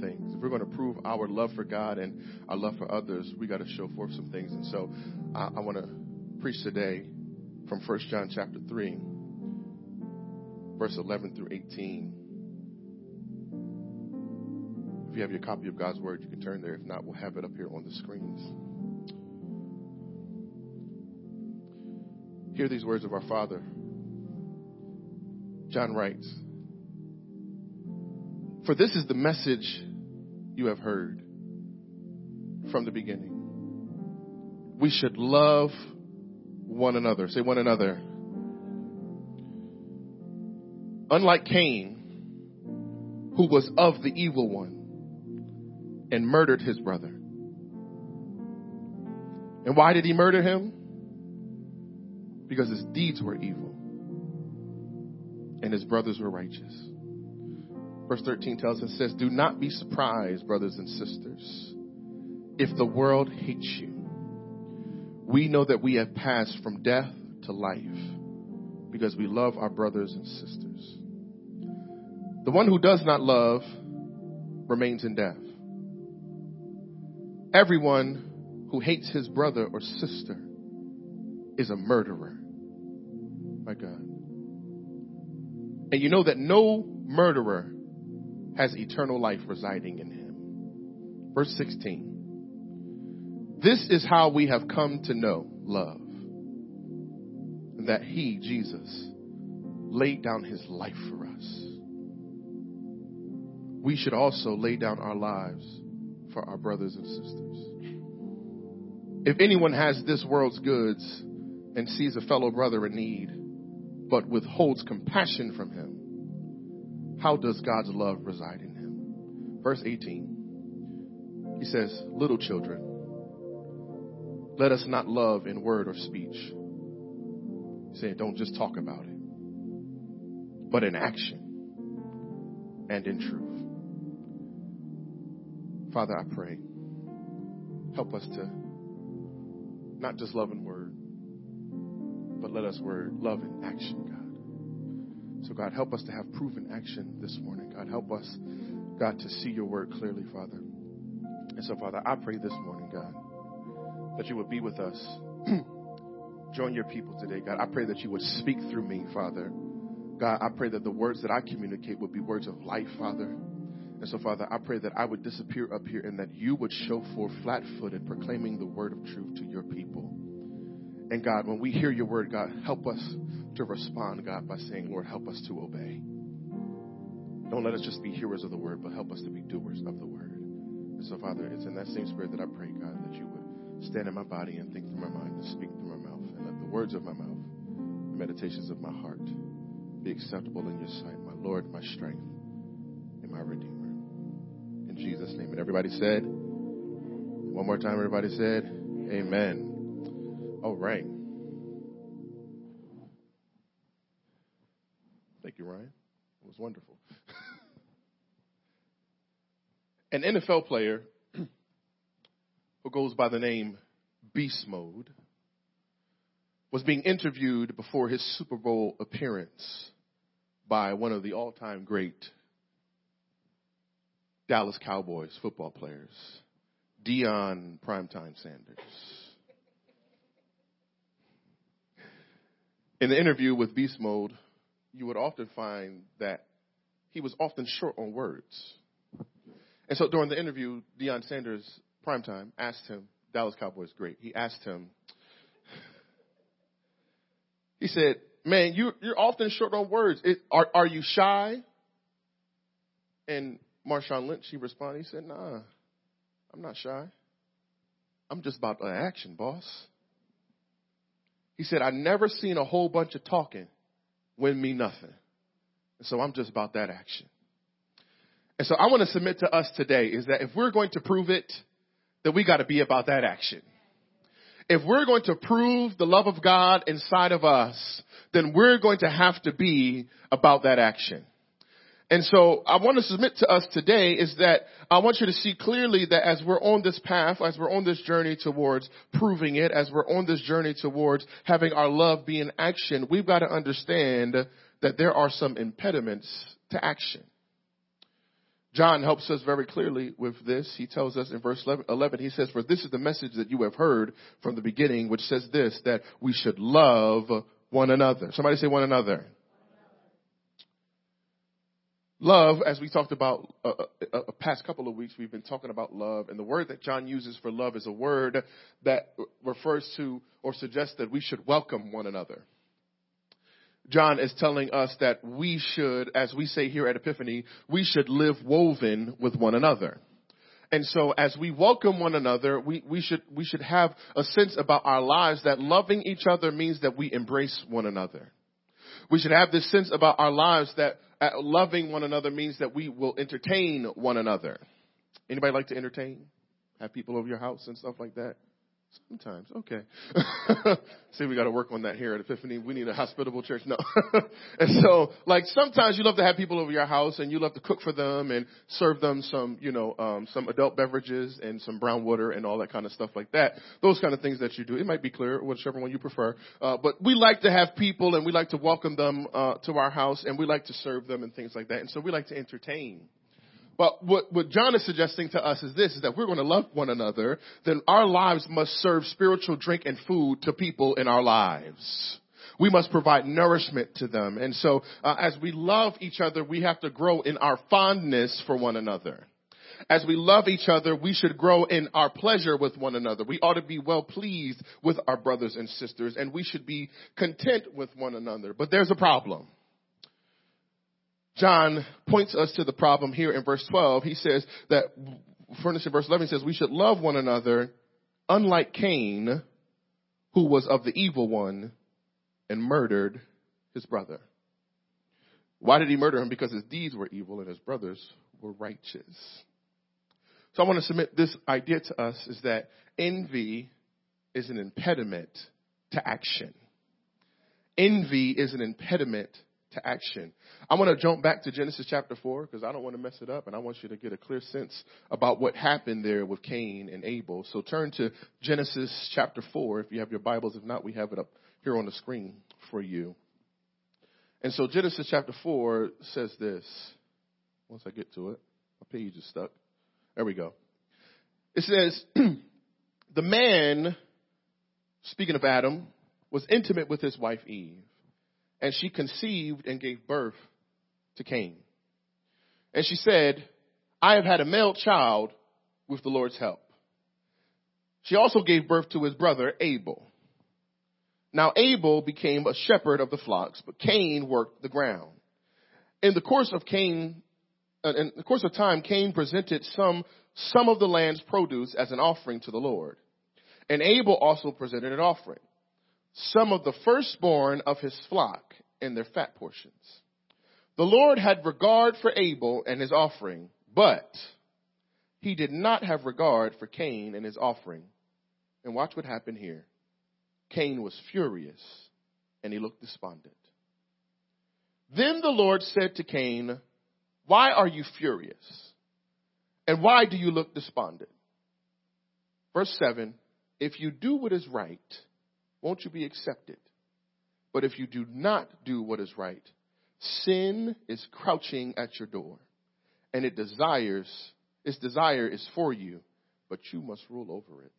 things. If we're going to prove our love for God and our love for others, we got to show forth some things. And so I, I want to preach today from 1 John chapter 3, verse 11 through 18. If you have your copy of God's Word, you can turn there. If not, we'll have it up here on the screens. Hear these words of our Father. John writes, For this is the message you have heard from the beginning. We should love one another. Say one another. Unlike Cain, who was of the evil one and murdered his brother. And why did he murder him? Because his deeds were evil and his brothers were righteous. Verse 13 tells us, says, Do not be surprised, brothers and sisters, if the world hates you. We know that we have passed from death to life because we love our brothers and sisters. The one who does not love remains in death. Everyone who hates his brother or sister is a murderer. My God. And you know that no murderer has eternal life residing in him. Verse 16. This is how we have come to know love. That he, Jesus, laid down his life for us. We should also lay down our lives for our brothers and sisters. If anyone has this world's goods and sees a fellow brother in need, but withholds compassion from him, how does God's love reside in him? Verse 18, he says, Little children, let us not love in word or speech. Saying, don't just talk about it, but in action and in truth. Father, I pray, help us to not just love in word, but let us word love in action, God. So, God, help us to have proven action this morning. God, help us, God, to see your word clearly, Father. And so, Father, I pray this morning, God that you would be with us. Join your people today, God. I pray that you would speak through me, Father. God, I pray that the words that I communicate would be words of life, Father. And so, Father, I pray that I would disappear up here and that you would show forth flat footed, proclaiming the word of truth to your people. And God, when we hear your word, God, help us to respond, God, by saying, Lord, help us to obey. Don't let us just be hearers of the word, but help us to be doers of the word. And so, Father, it's in that same spirit that I pray, God, that you would stand in my body and think through my mind and speak through my mouth. And let the words of my mouth, the meditations of my heart be acceptable in your sight, my Lord, my strength, and my Redeemer. In Jesus' name. And everybody said, one more time, everybody said, Amen. All right. Was wonderful. An NFL player who goes by the name Beast Mode, was being interviewed before his Super Bowl appearance by one of the all time great Dallas Cowboys football players, Deion Primetime Sanders. In the interview with Beast Mode, you would often find that he was often short on words. And so during the interview, Deion Sanders primetime, asked him, Dallas Cowboys, great. He asked him, he said, man, you, you're often short on words. It, are, are you shy? And Marshawn Lynch, he responded, he said, nah, I'm not shy. I'm just about the action, boss. He said, I never seen a whole bunch of talking win me nothing. So I'm just about that action. And so I want to submit to us today is that if we're going to prove it, then we got to be about that action. If we're going to prove the love of God inside of us, then we're going to have to be about that action. And so I want to submit to us today is that I want you to see clearly that as we're on this path, as we're on this journey towards proving it, as we're on this journey towards having our love be in action, we've got to understand that there are some impediments to action. John helps us very clearly with this. He tells us in verse 11, he says, For this is the message that you have heard from the beginning, which says this, that we should love one another. Somebody say one another. Love, as we talked about a, a, a, past couple of weeks, we've been talking about love, and the word that John uses for love is a word that refers to or suggests that we should welcome one another. John is telling us that we should, as we say here at Epiphany, we should live woven with one another. And so as we welcome one another, we, we should, we should have a sense about our lives that loving each other means that we embrace one another. We should have this sense about our lives that uh, loving one another means that we will entertain one another. Anybody like to entertain? Have people over your house and stuff like that? Sometimes, okay. See, we got to work on that here at Epiphany. We need a hospitable church. No. and so, like, sometimes you love to have people over your house and you love to cook for them and serve them some, you know, um, some adult beverages and some brown water and all that kind of stuff like that. Those kind of things that you do. It might be clear, whichever one you prefer. Uh, but we like to have people and we like to welcome them, uh, to our house and we like to serve them and things like that. And so we like to entertain. But what, what John is suggesting to us is this, is that we're going to love one another, then our lives must serve spiritual drink and food to people in our lives. We must provide nourishment to them. And so, uh, as we love each other, we have to grow in our fondness for one another. As we love each other, we should grow in our pleasure with one another. We ought to be well pleased with our brothers and sisters, and we should be content with one another. But there's a problem. John points us to the problem here in verse 12. He says that, furnished in verse 11, says we should love one another unlike Cain, who was of the evil one and murdered his brother. Why did he murder him? Because his deeds were evil and his brothers were righteous. So I want to submit this idea to us is that envy is an impediment to action. Envy is an impediment to action. I want to jump back to Genesis chapter 4 because I don't want to mess it up and I want you to get a clear sense about what happened there with Cain and Abel. So turn to Genesis chapter 4 if you have your Bibles. If not, we have it up here on the screen for you. And so Genesis chapter 4 says this. Once I get to it, my page is stuck. There we go. It says, the man, speaking of Adam, was intimate with his wife Eve and she conceived and gave birth to Cain. And she said, I have had a male child with the Lord's help. She also gave birth to his brother Abel. Now Abel became a shepherd of the flocks, but Cain worked the ground. In the course of Cain, uh, in the course of time, Cain presented some, some of the land's produce as an offering to the Lord. And Abel also presented an offering some of the firstborn of his flock and their fat portions. The Lord had regard for Abel and his offering, but he did not have regard for Cain and his offering. And watch what happened here. Cain was furious and he looked despondent. Then the Lord said to Cain, Why are you furious? And why do you look despondent? Verse 7 If you do what is right, won't you be accepted? But if you do not do what is right, sin is crouching at your door, and it desires, its desire is for you, but you must rule over it.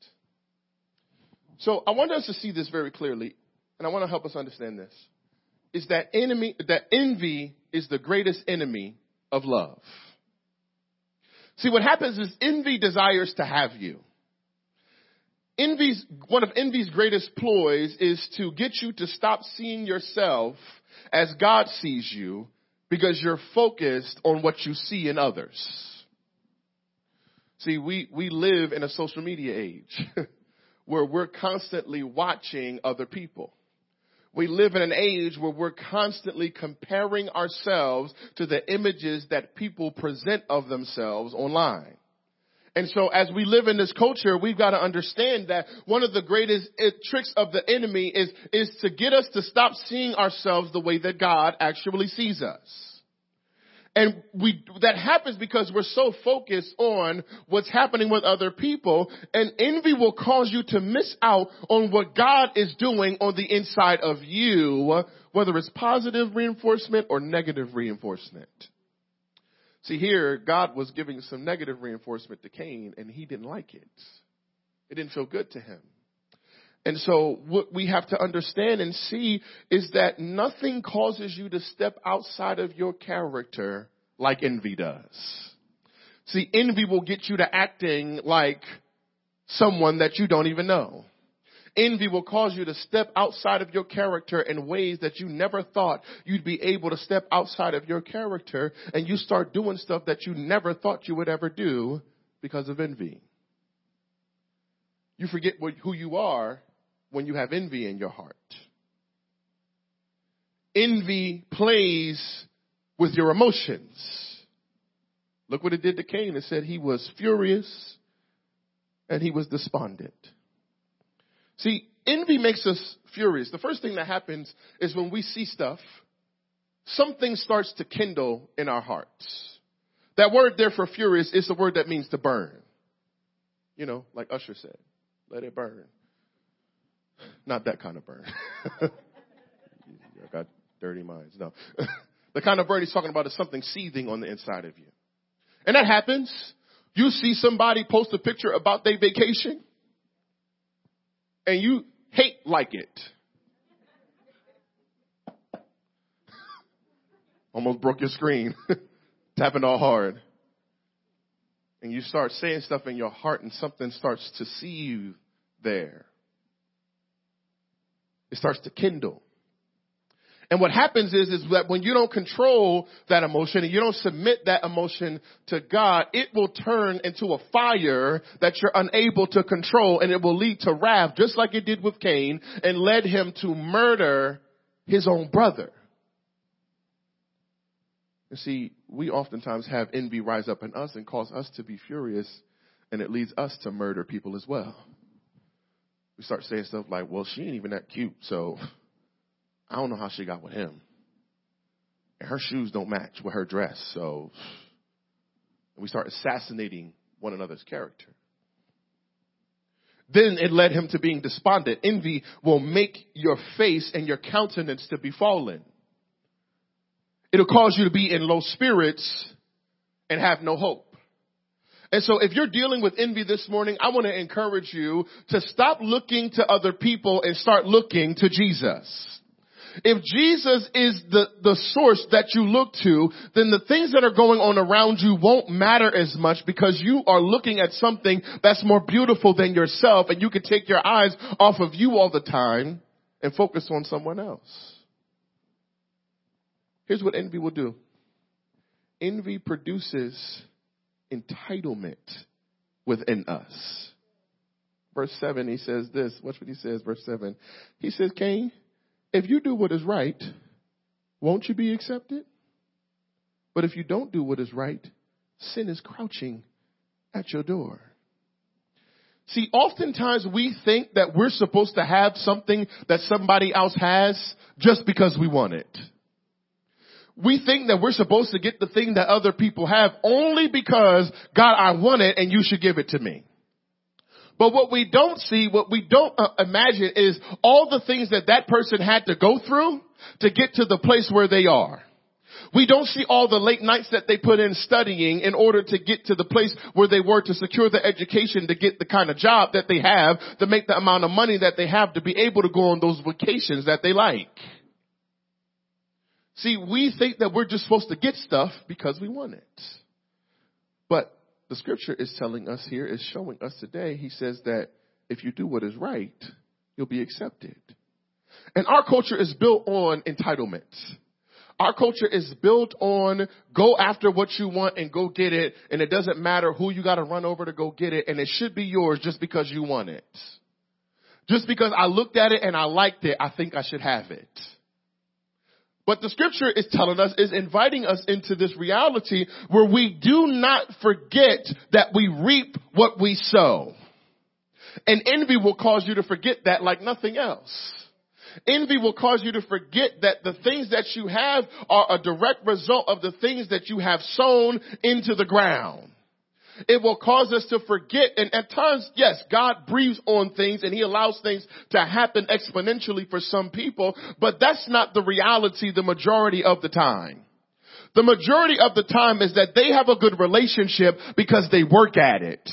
So I want us to see this very clearly, and I want to help us understand this. Is that enemy, that envy is the greatest enemy of love. See, what happens is envy desires to have you envy's, one of envy's greatest ploys is to get you to stop seeing yourself as God sees you because you're focused on what you see in others. See, we, we live in a social media age where we're constantly watching other people. We live in an age where we're constantly comparing ourselves to the images that people present of themselves online. And so as we live in this culture, we've got to understand that one of the greatest eh, tricks of the enemy is, is to get us to stop seeing ourselves the way that God actually sees us. And we, that happens because we're so focused on what's happening with other people and envy will cause you to miss out on what God is doing on the inside of you, whether it's positive reinforcement or negative reinforcement. See, here, God was giving some negative reinforcement to Cain, and he didn't like it. It didn't feel good to him. And so what we have to understand and see is that nothing causes you to step outside of your character like envy does. See, envy will get you to acting like someone that you don't even know. Envy will cause you to step outside of your character in ways that you never thought you'd be able to step outside of your character and you start doing stuff that you never thought you would ever do because of envy. You forget what, who you are when you have envy in your heart. Envy plays with your emotions. Look what it did to Cain. It said he was furious and he was despondent. See, envy makes us furious. The first thing that happens is when we see stuff, something starts to kindle in our hearts. That word there for furious is the word that means to burn. You know, like Usher said, let it burn. Not that kind of burn. I got dirty minds. No. the kind of burn he's talking about is something seething on the inside of you. And that happens. You see somebody post a picture about their vacation and you hate like it. Almost broke your screen, tapping all hard. And you start saying stuff in your heart and something starts to see you there. It starts to kindle. And what happens is, is that when you don't control that emotion and you don't submit that emotion to God, it will turn into a fire that you're unable to control and it will lead to wrath, just like it did with Cain and led him to murder his own brother. You see, we oftentimes have envy rise up in us and cause us to be furious and it leads us to murder people as well. We start saying stuff like, well, she ain't even that cute, so I don't know how she got with him. And her shoes don't match with her dress. So we start assassinating one another's character. Then it led him to being despondent. Envy will make your face and your countenance to be fallen. It'll cause you to be in low spirits and have no hope. And so if you're dealing with envy this morning, I want to encourage you to stop looking to other people and start looking to Jesus. If Jesus is the, the source that you look to, then the things that are going on around you won't matter as much because you are looking at something that's more beautiful than yourself and you can take your eyes off of you all the time and focus on someone else. Here's what envy will do. Envy produces entitlement within us. Verse 7, he says this. Watch what he says, verse 7. He says, Cain, if you do what is right, won't you be accepted? But if you don't do what is right, sin is crouching at your door. See, oftentimes we think that we're supposed to have something that somebody else has just because we want it. We think that we're supposed to get the thing that other people have only because, God, I want it and you should give it to me. But what we don't see, what we don't uh, imagine is all the things that that person had to go through to get to the place where they are. We don't see all the late nights that they put in studying in order to get to the place where they were to secure the education to get the kind of job that they have to make the amount of money that they have to be able to go on those vacations that they like. See, we think that we're just supposed to get stuff because we want it. But the scripture is telling us here, is showing us today, he says that if you do what is right, you'll be accepted. And our culture is built on entitlement. Our culture is built on go after what you want and go get it, and it doesn't matter who you gotta run over to go get it, and it should be yours just because you want it. Just because I looked at it and I liked it, I think I should have it. What the scripture is telling us is inviting us into this reality where we do not forget that we reap what we sow. And envy will cause you to forget that like nothing else. Envy will cause you to forget that the things that you have are a direct result of the things that you have sown into the ground. It will cause us to forget. And at times, yes, God breathes on things and he allows things to happen exponentially for some people, but that's not the reality the majority of the time. the majority of the time is that they have a good relationship because they work at it.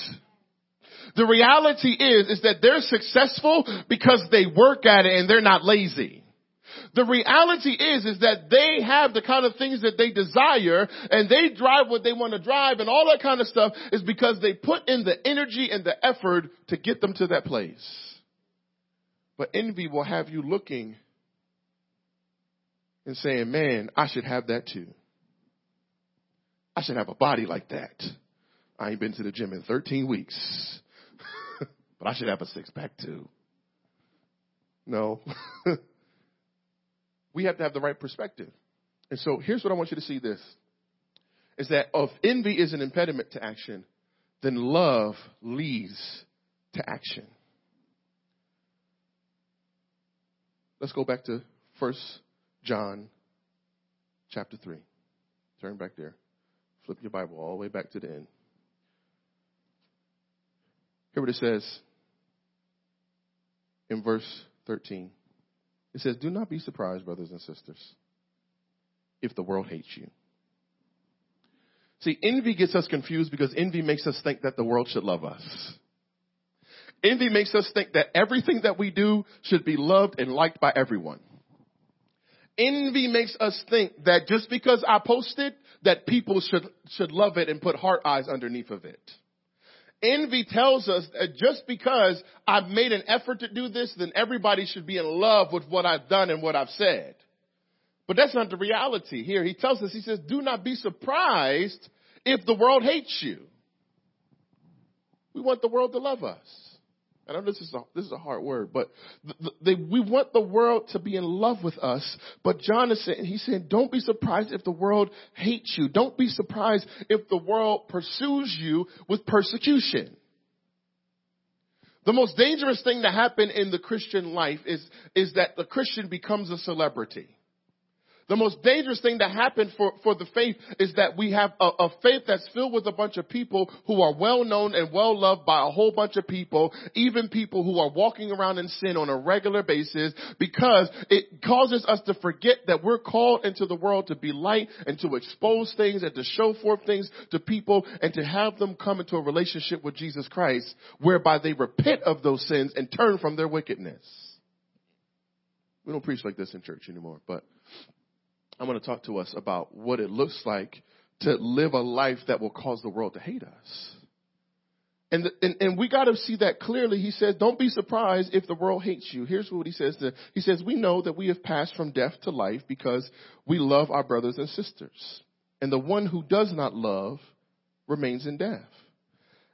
The reality is, is that they're successful because they work at it and they're not lazy. The reality is, is that they have the kind of things that they desire and they drive what they want to drive and all that kind of stuff is because they put in the energy and the effort to get them to that place. But envy will have you looking and saying, man, I should have that too. I should have a body like that. I ain't been to the gym in 13 weeks, but I should have a six pack too. No. we have to have the right perspective. And so here's what I want you to see this is that if envy is an impediment to action, then love leads to action. Let's go back to First John chapter 3. Turn back there. Flip your Bible all the way back to the end. Hear what it says in verse 13. It says, Do not be surprised, brothers and sisters, if the world hates you. See, envy gets us confused because envy makes us think that the world should love us. Envy makes us think that everything that we do should be loved and liked by everyone. Envy makes us think that just because I post it, that people should, should love it and put heart eyes underneath of it. Envy tells us that just because I've made an effort to do this, then everybody should be in love with what I've done and what I've said. But that's not the reality here. He tells us, he says, do not be surprised if the world hates you. We want the world to love us. I know this is a, this is a hard word, but the, the, we want the world to be in love with us. But John is saying, he's saying, don't be surprised if the world hates you. Don't be surprised if the world pursues you with persecution. The most dangerous thing to happen in the Christian life is, is that the Christian becomes a celebrity. The most dangerous thing to happen for, for the faith is that we have a, a, faith that's filled with a bunch of people who are well known and well loved by a whole bunch of people, even people who are walking around in sin on a regular basis because it causes us to forget that we're called into the world to be light and to expose things and to show forth things to people and to have them come into a relationship with Jesus Christ whereby they repent of those sins and turn from their wickedness. We don't preach like this in church anymore, but I'm going to talk to us about what it looks like to live a life that will cause the world to hate us. And, and, and we got to see that clearly. He says, don't be surprised if the world hates you. Here's what he says. To, he says, we know that we have passed from death to life because we love our brothers and sisters. And the one who does not love remains in death.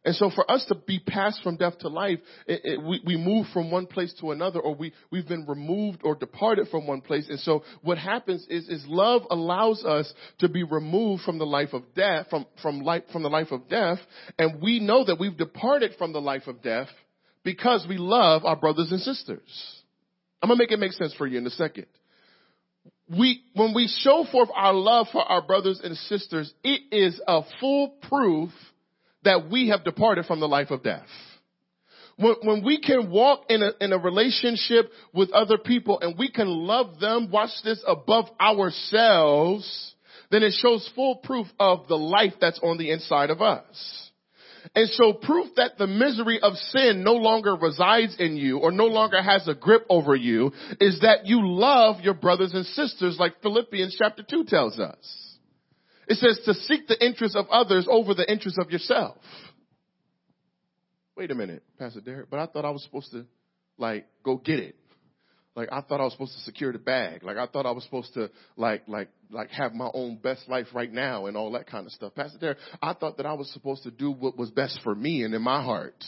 And so for us to be passed from death to life, it, it, we, we move from one place to another or we, we've been removed or departed from one place. And so what happens is, is love allows us to be removed from the life of death, from, from life, from the life of death. And we know that we've departed from the life of death because we love our brothers and sisters. I'm going to make it make sense for you in a second. We, when we show forth our love for our brothers and sisters, it is a foolproof proof that we have departed from the life of death. When, when we can walk in a, in a relationship with other people and we can love them, watch this, above ourselves, then it shows full proof of the life that's on the inside of us. And so proof that the misery of sin no longer resides in you or no longer has a grip over you is that you love your brothers and sisters like Philippians chapter 2 tells us. It says to seek the interests of others over the interests of yourself. Wait a minute, Pastor Derek, but I thought I was supposed to like go get it. Like I thought I was supposed to secure the bag. Like I thought I was supposed to like like like have my own best life right now and all that kind of stuff. Pastor Derek, I thought that I was supposed to do what was best for me and in my heart.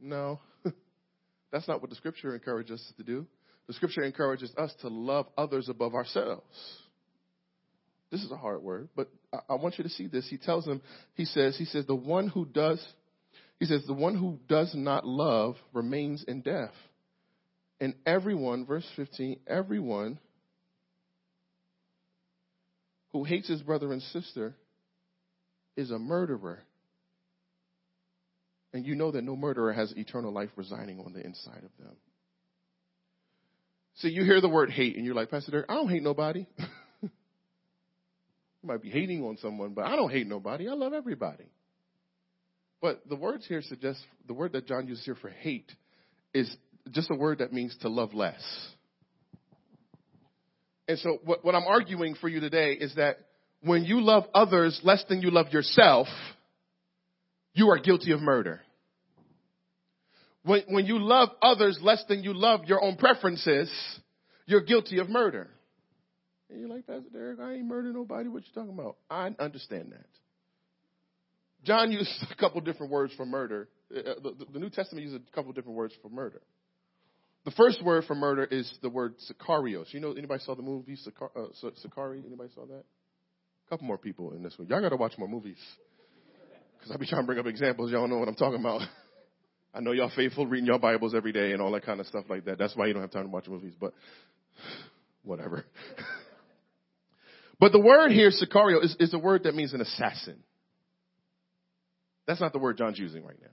No. That's not what the scripture encourages us to do. The scripture encourages us to love others above ourselves. This is a hard word, but I, I want you to see this. He tells them, he says, he says, the one who does, he says, the one who does not love remains in death. And everyone, verse 15, everyone who hates his brother and sister is a murderer. And you know that no murderer has eternal life residing on the inside of them. So you hear the word hate and you're like, Pastor Derek, I don't hate nobody. You might be hating on someone, but I don't hate nobody. I love everybody. But the words here suggest the word that John uses here for hate is just a word that means to love less. And so what, what I'm arguing for you today is that when you love others less than you love yourself, you are guilty of murder. When, when you love others less than you love your own preferences, you're guilty of murder. And you're like, Pastor Derek, I ain't murdered nobody. What you talking about? I understand that. John used a couple different words for murder. Uh, uh, the, New Testament uses a couple different words for murder. The first word for murder is the word sicarios. You know, anybody saw the movie Sicar- uh, Sicari? Anybody saw that? A couple more people in this one. Y'all got to watch more movies. Because I'll be trying to bring up examples. Y'all know what I'm talking about. I know y'all faithful reading your Bibles every day and all that kind of stuff like that. That's why you don't have time to watch movies, but whatever. but the word here, Sicario, is, is a word that means an assassin. That's not the word John's using right now.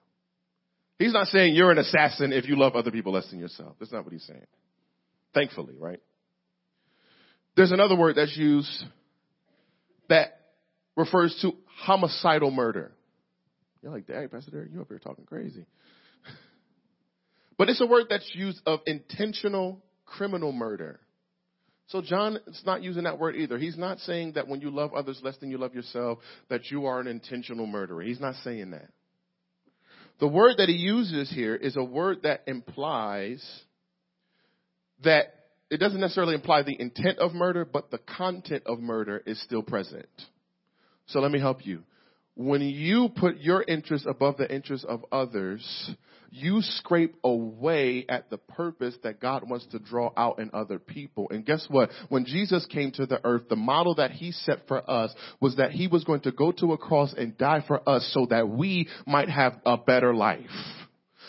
He's not saying you're an assassin if you love other people less than yourself. That's not what he's saying. Thankfully, right? There's another word that's used that refers to homicidal murder. You're like, dang, Pastor Derek, you up here talking crazy. but it's a word that's used of intentional criminal murder. So John is not using that word either. He's not saying that when you love others less than you love yourself, that you are an intentional murderer. He's not saying that. The word that he uses here is a word that implies that it doesn't necessarily imply the intent of murder, but the content of murder is still present. So let me help you. When you put your interest above the interest of others, you scrape away at the purpose that God wants to draw out in other people. And guess what? When Jesus came to the earth, the model that he set for us was that he was going to go to a cross and die for us so that we might have a better life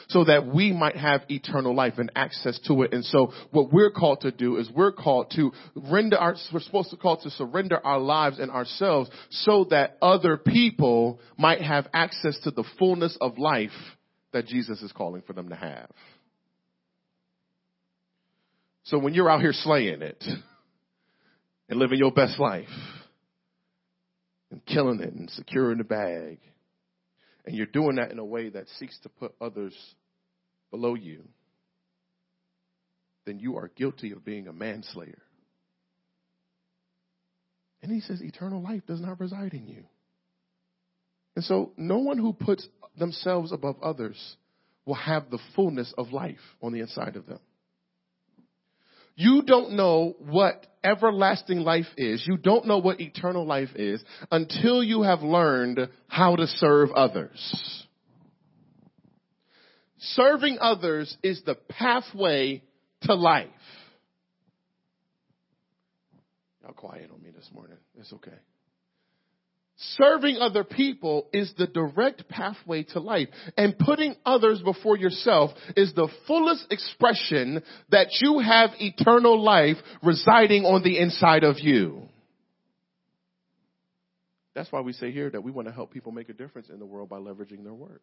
so that we might have eternal life and access to it. And so what we're called to do is we're called to render our, we're supposed to call to surrender our lives and ourselves so that other people might have access to the fullness of life that Jesus is calling for them to have. So when you're out here slaying it and living your best life and killing it and securing the bag, and you're doing that in a way that seeks to put others below you, then you are guilty of being a manslayer. And he says, eternal life does not reside in you. And so, no one who puts themselves above others will have the fullness of life on the inside of them. You don't know what everlasting life is. You don't know what eternal life is until you have learned how to serve others. Serving others is the pathway to life. Y'all quiet on me this morning. It's okay. Serving other people is the direct pathway to life. And putting others before yourself is the fullest expression that you have eternal life residing on the inside of you. That's why we say here that we want to help people make a difference in the world by leveraging their work.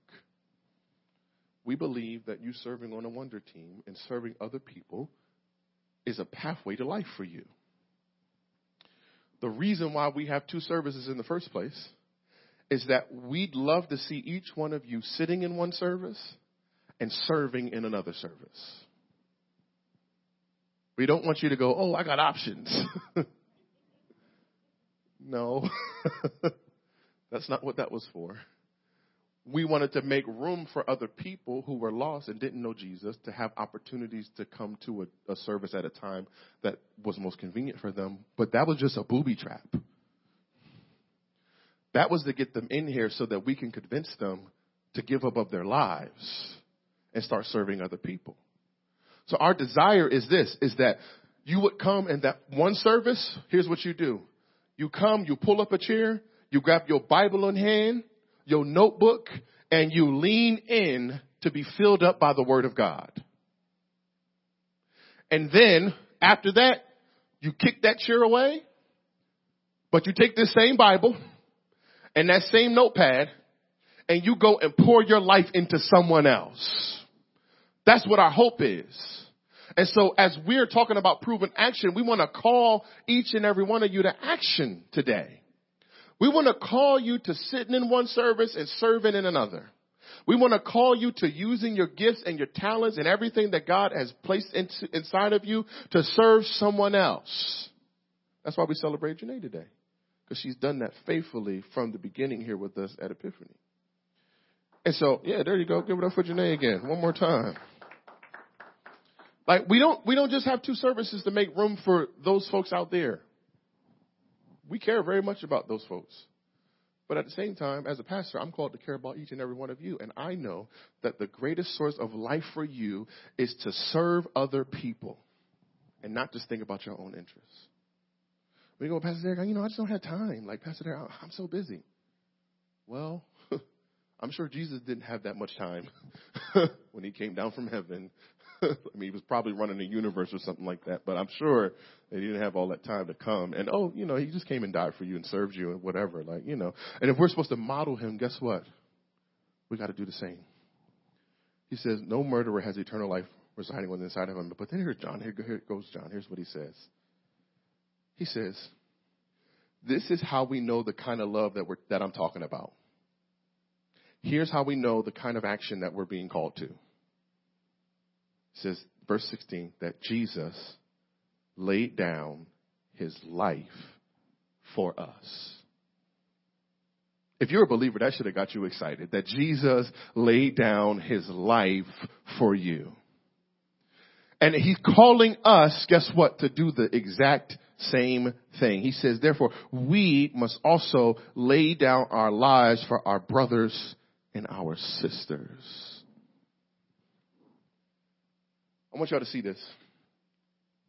We believe that you serving on a wonder team and serving other people is a pathway to life for you the reason why we have two services in the first place is that we'd love to see each one of you sitting in one service and serving in another service. We don't want you to go, oh, I got options. no, that's not what that was for we wanted to make room for other people who were lost and didn't know Jesus to have opportunities to come to a, a, service at a time that was most convenient for them. But that was just a booby trap. That was to get them in here so that we can convince them to give up of their lives and start serving other people. So our desire is this, is that you would come and that one service, here's what you do. You come, you pull up a chair, you grab your Bible in hand, your notebook, and you lean in to be filled up by the Word of God. And then, after that, you kick that chair away, but you take this same Bible and that same notepad and you go and pour your life into someone else. That's what our hope is. And so as we're talking about proven action, we want to call each and every one of you to action today. We want to call you to sitting in one service and serving in another. We want to call you to using your gifts and your talents and everything that God has placed inside of you to serve someone else. That's why we celebrate Janae today. Because she's done that faithfully from the beginning here with us at Epiphany. And so, yeah, there you go. Give it up for Janae again. One more time. Like we don't we don't just have two services to make room for those folks out there. We care very much about those folks. But at the same time, as a pastor, I'm called to care about each and every one of you. And I know that the greatest source of life for you is to serve other people and not just think about your own interests. We go, Pastor Derek, you know, I just don't have time. Like, Pastor Derek, I'm so busy. Well, I'm sure Jesus didn't have that much time when he came down from heaven I mean, he was probably running a universe or something like that, but I'm sure that he didn't have all that time to come. And oh, you know, he just came and died for you and served you and whatever, like, you know. And if we're supposed to model him, guess what? We got to do the same. He says, no murderer has eternal life residing on the inside of him. But then here's John. Here, here goes John. Here's what he says. He says, this is how we know the kind of love that we're, that I'm talking about. Here's how we know the kind of action that we're being called to says, verse 16, that Jesus laid down his life for us. If you're a believer, that should have got you excited that Jesus laid down his life for you. And he's calling us, guess what, to do the exact same thing. He says, therefore, we must also lay down our lives for our brothers and our sisters. I want y'all to see this.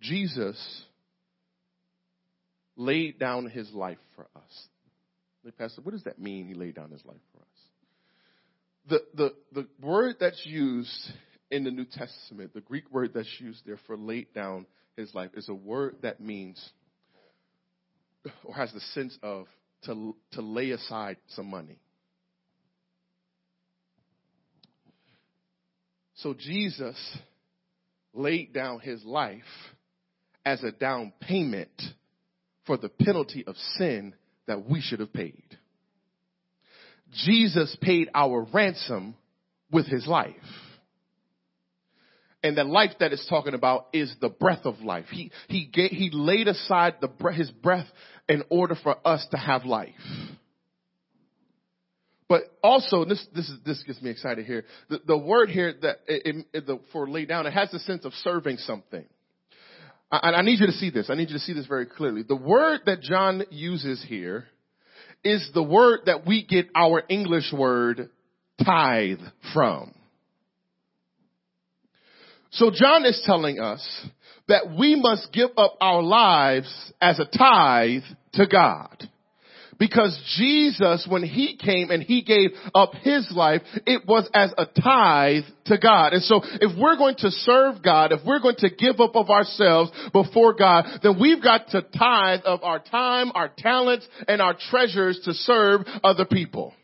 Jesus laid down his life for us. Pastor, what does that mean? He laid down his life for us. The, the, the word that's used in the New Testament, the Greek word that's used there for laid down his life, is a word that means or has the sense of to, to lay aside some money. So Jesus laid down his life as a down payment for the penalty of sin that we should have paid. Jesus paid our ransom with his life. And the life that it's talking about is the breath of life. He, he, he laid aside the, his breath in order for us to have life. But also, this this is this gets me excited here. The, the word here that it, it, the, for lay down, it has the sense of serving something. I, I need you to see this. I need you to see this very clearly. The word that John uses here is the word that we get our English word tithe from. So John is telling us that we must give up our lives as a tithe to God. Because Jesus, when He came and He gave up His life, it was as a tithe to God. And so if we're going to serve God, if we're going to give up of ourselves before God, then we've got to tithe of our time, our talents, and our treasures to serve other people.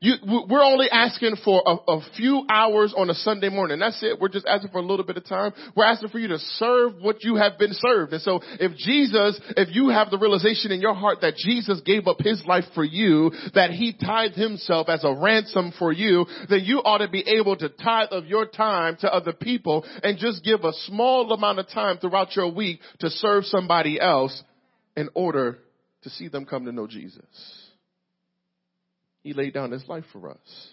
You, we're only asking for a, a, few hours on a Sunday morning. That's it. We're just asking for a little bit of time. We're asking for you to serve what you have been served. And so if Jesus, if you have the realization in your heart that Jesus gave up his life for you, that he tithed himself as a ransom for you, then you ought to be able to tithe of your time to other people and just give a small amount of time throughout your week to serve somebody else in order to see them come to know Jesus. He laid down his life for us.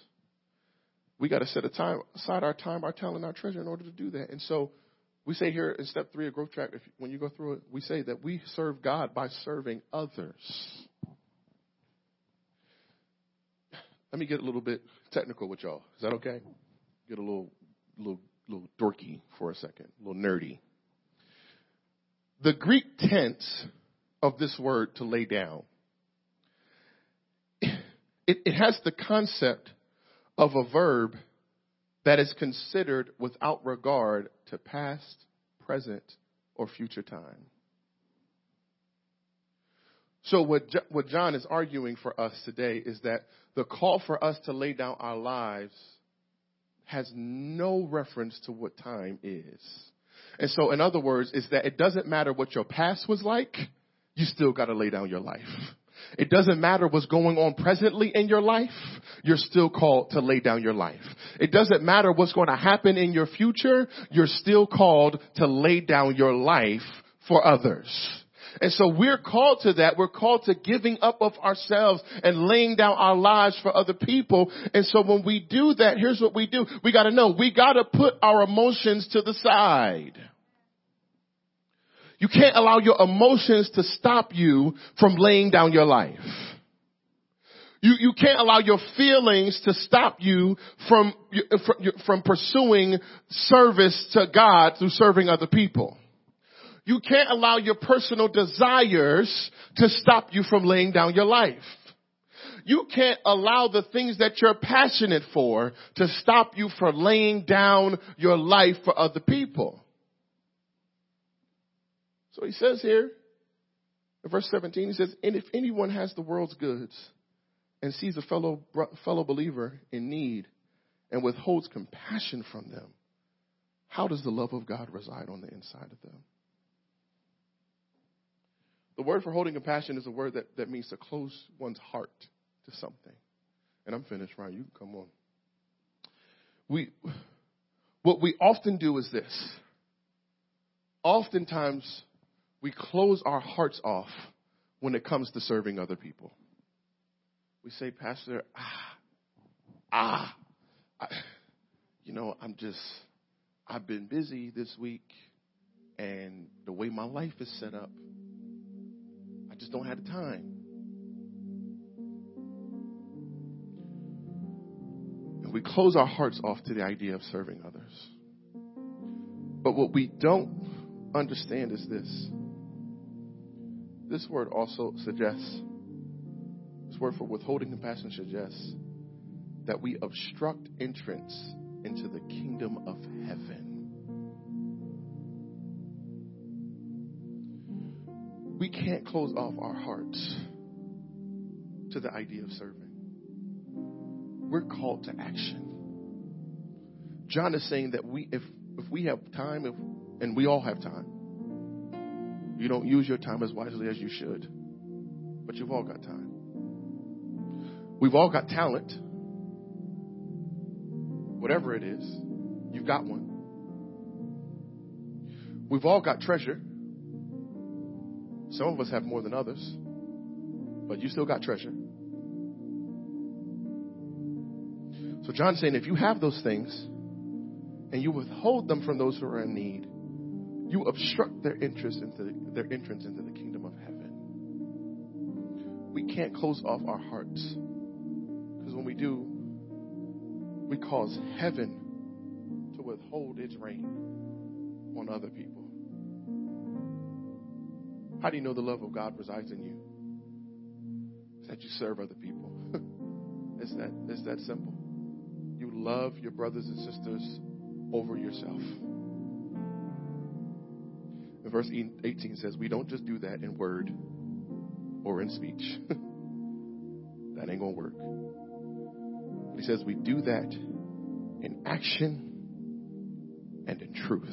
We got to set time, aside our time, our talent, our treasure in order to do that. And so we say here in step three of growth track, if, when you go through it, we say that we serve God by serving others. Let me get a little bit technical with y'all. Is that okay? Get a little, little, little dorky for a second, a little nerdy. The Greek tense of this word to lay down it, it has the concept of a verb that is considered without regard to past, present, or future time. So what, what John is arguing for us today is that the call for us to lay down our lives has no reference to what time is. And so in other words, is that it doesn't matter what your past was like, you still gotta lay down your life. It doesn't matter what's going on presently in your life. You're still called to lay down your life. It doesn't matter what's going to happen in your future. You're still called to lay down your life for others. And so we're called to that. We're called to giving up of ourselves and laying down our lives for other people. And so when we do that, here's what we do. We gotta know, we gotta put our emotions to the side. You can't allow your emotions to stop you from laying down your life. You, you can't allow your feelings to stop you from, from pursuing service to God through serving other people. You can't allow your personal desires to stop you from laying down your life. You can't allow the things that you're passionate for to stop you from laying down your life for other people. So he says here, in verse 17, he says, and if anyone has the world's goods and sees a fellow, fellow believer in need and withholds compassion from them, how does the love of God reside on the inside of them? The word for holding compassion is a word that, that means to close one's heart to something. And I'm finished, Ryan. You can come on. We, what we often do is this. Oftentimes, we close our hearts off when it comes to serving other people. We say, Pastor, ah, ah, I, you know, I'm just, I've been busy this week, and the way my life is set up, I just don't have the time. And we close our hearts off to the idea of serving others. But what we don't understand is this. This word also suggests, this word for withholding compassion suggests that we obstruct entrance into the kingdom of heaven. we can't close off our hearts to the idea of serving. We're called to action. John is saying that we, if, if we have time, if, and we all have time, you don't use your time as wisely as you should, but you've all got time. We've all got talent. Whatever it is, you've got one. We've all got treasure. Some of us have more than others, but you still got treasure. So John's saying if you have those things and you withhold them from those who are in need, you obstruct their interest into their entrance into the kingdom of heaven. We can't close off our hearts because when we do, we cause heaven to withhold its rain on other people. How do you know the love of God resides in you? It's that you serve other people. it's that it's that simple. You love your brothers and sisters over yourself. Verse 18 says, We don't just do that in word or in speech. that ain't going to work. But he says, We do that in action and in truth.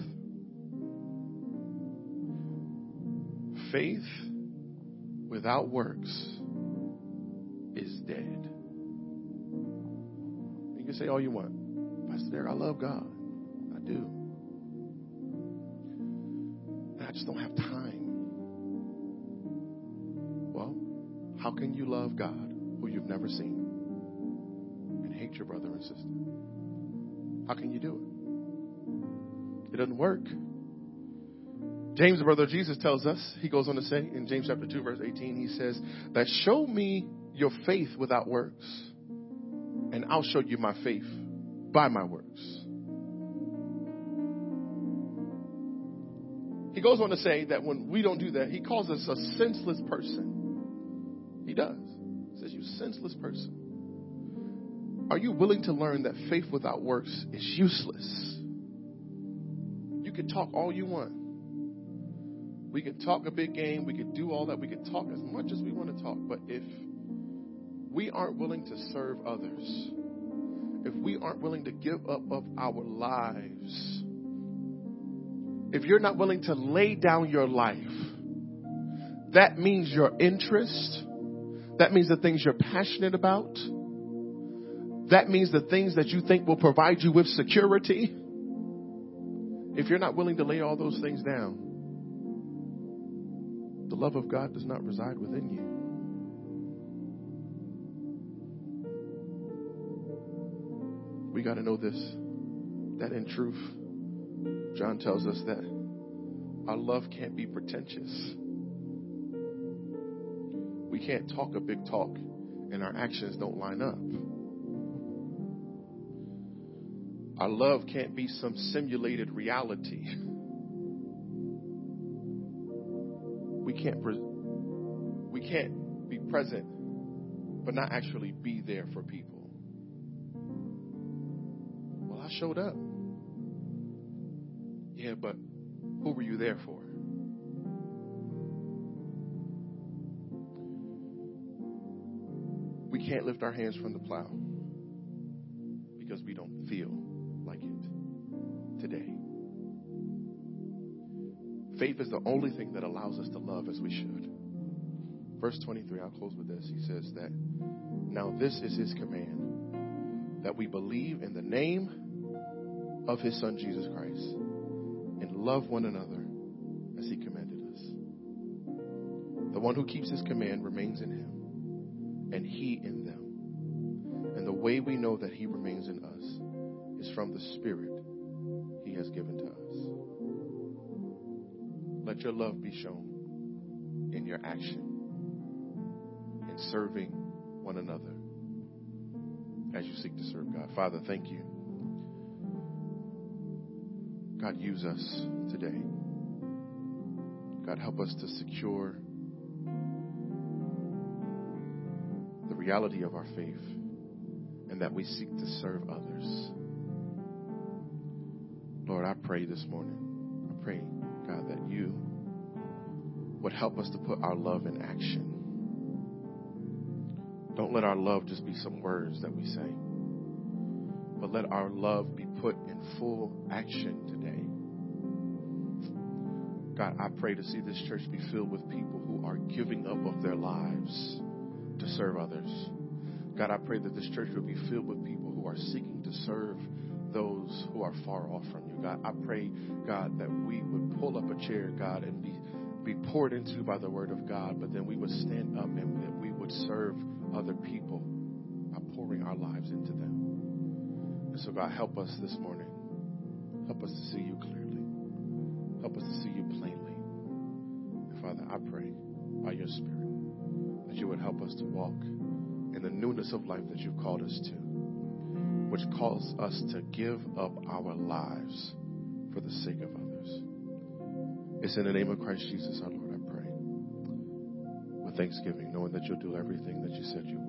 faith without works is dead. You can say all you want. Pastor Derek, I love God. I do. Just don't have time. Well, how can you love God who you've never seen and hate your brother and sister? How can you do it? It doesn't work. James, the brother of Jesus, tells us, he goes on to say in James chapter 2, verse 18, he says, that show me your faith without works, and I'll show you my faith by my works. Goes on to say that when we don't do that, he calls us a senseless person. He does. He says, You senseless person. Are you willing to learn that faith without works is useless? You can talk all you want. We can talk a big game. We can do all that. We can talk as much as we want to talk. But if we aren't willing to serve others, if we aren't willing to give up of our lives, if you're not willing to lay down your life, that means your interest, That means the things you're passionate about. That means the things that you think will provide you with security. If you're not willing to lay all those things down, the love of God does not reside within you. We got to know this that in truth, John tells us that our love can't be pretentious. We can't talk a big talk and our actions don't line up. Our love can't be some simulated reality. We can't we can't be present but not actually be there for people. Well, I showed up. Yeah, but who were you there for? We can't lift our hands from the plow because we don't feel like it today. Faith is the only thing that allows us to love as we should. Verse 23, I'll close with this. He says that, Now this is his command, that we believe in the name of his son Jesus Christ love one another as he commanded us. The one who keeps his command remains in him, and he in them. And the way we know that he remains in us is from the Spirit he has given to us. Let your love be shown in your action, in serving one another as you seek to serve God. Father, thank you. God, use us today. God, help us to secure the reality of our faith and that we seek to serve others. Lord, I pray this morning, I pray, God, that you would help us to put our love in action. Don't let our love just be some words that we say, let our love be put in full action today. God, I pray to see this church be filled with people who are giving up of their lives to serve others. God, I pray that this church will be filled with people who are seeking to serve those who are far off from you. God, I pray, God, that we would pull up a chair, God, and be, be poured into by the word of God, but then we would stand up and that we would serve other people by pouring our lives into them. So, God, help us this morning. Help us to see you clearly. Help us to see you plainly. And Father, I pray by your Spirit that you would help us to walk in the newness of life that you've called us to, which calls us to give up our lives for the sake of others. It's in the name of Christ Jesus, our Lord, I pray. With thanksgiving, knowing that you'll do everything that you said you would.